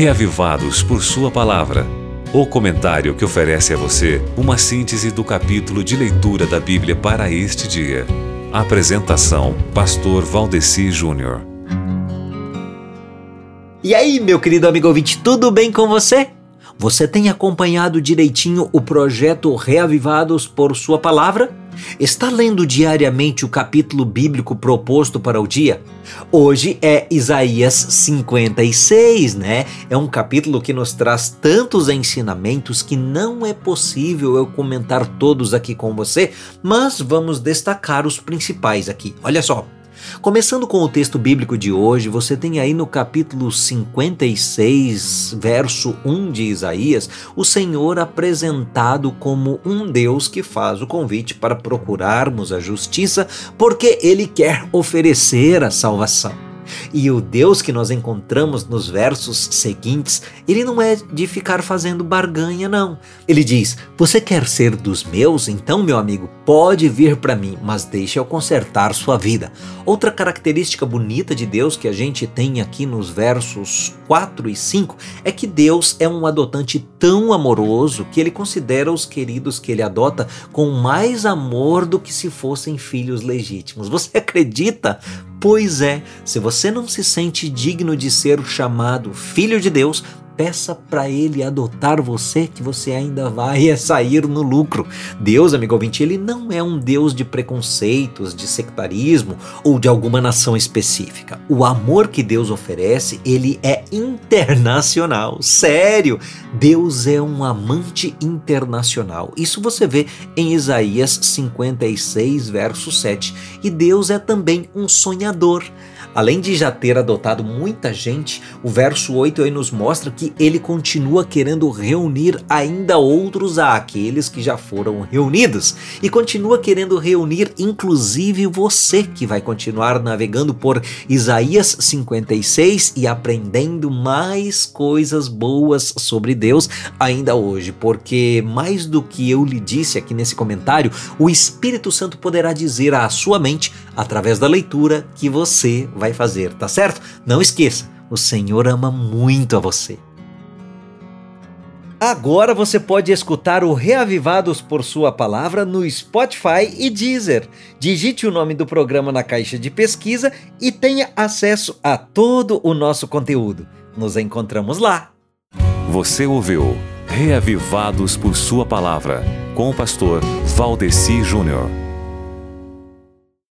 Reavivados por Sua Palavra. O comentário que oferece a você uma síntese do capítulo de leitura da Bíblia para este dia. Apresentação: Pastor Valdeci Júnior. E aí, meu querido amigo ouvinte, tudo bem com você? Você tem acompanhado direitinho o projeto Reavivados por Sua Palavra? Está lendo diariamente o capítulo bíblico proposto para o dia? Hoje é Isaías 56, né? É um capítulo que nos traz tantos ensinamentos que não é possível eu comentar todos aqui com você, mas vamos destacar os principais aqui. Olha só. Começando com o texto bíblico de hoje, você tem aí no capítulo 56, verso 1 de Isaías, o Senhor apresentado como um Deus que faz o convite para procurarmos a justiça, porque ele quer oferecer a salvação. E o Deus que nós encontramos nos versos seguintes, ele não é de ficar fazendo barganha, não. Ele diz: Você quer ser dos meus? Então, meu amigo, pode vir para mim, mas deixe eu consertar sua vida. Outra característica bonita de Deus que a gente tem aqui nos versos 4 e 5 é que Deus é um adotante tão amoroso que ele considera os queridos que ele adota com mais amor do que se fossem filhos legítimos. Você acredita? Pois é, se você não se sente digno de ser chamado filho de Deus, peça para ele adotar você que você ainda vai sair no lucro. Deus, amigo ouvinte, ele não é um Deus de preconceitos, de sectarismo ou de alguma nação específica. O amor que Deus oferece, ele é internacional. Sério, Deus é um amante internacional. Isso você vê em Isaías 56, verso 7. E Deus é também um sonhador. Além de já ter adotado muita gente, o verso 8 aí nos mostra que ele continua querendo reunir ainda outros àqueles que já foram reunidos. E continua querendo reunir inclusive você que vai continuar navegando por Isaías 56 e aprendendo mais coisas boas sobre Deus ainda hoje, porque mais do que eu lhe disse aqui nesse comentário, o Espírito Santo poderá dizer à sua mente através da leitura que você vai fazer, tá certo? Não esqueça, o Senhor ama muito a você. Agora você pode escutar o Reavivados por Sua Palavra no Spotify e Deezer. Digite o nome do programa na caixa de pesquisa e tenha acesso a todo o nosso conteúdo. Nos encontramos lá. Você ouviu Reavivados por Sua Palavra com o pastor Valdeci Júnior.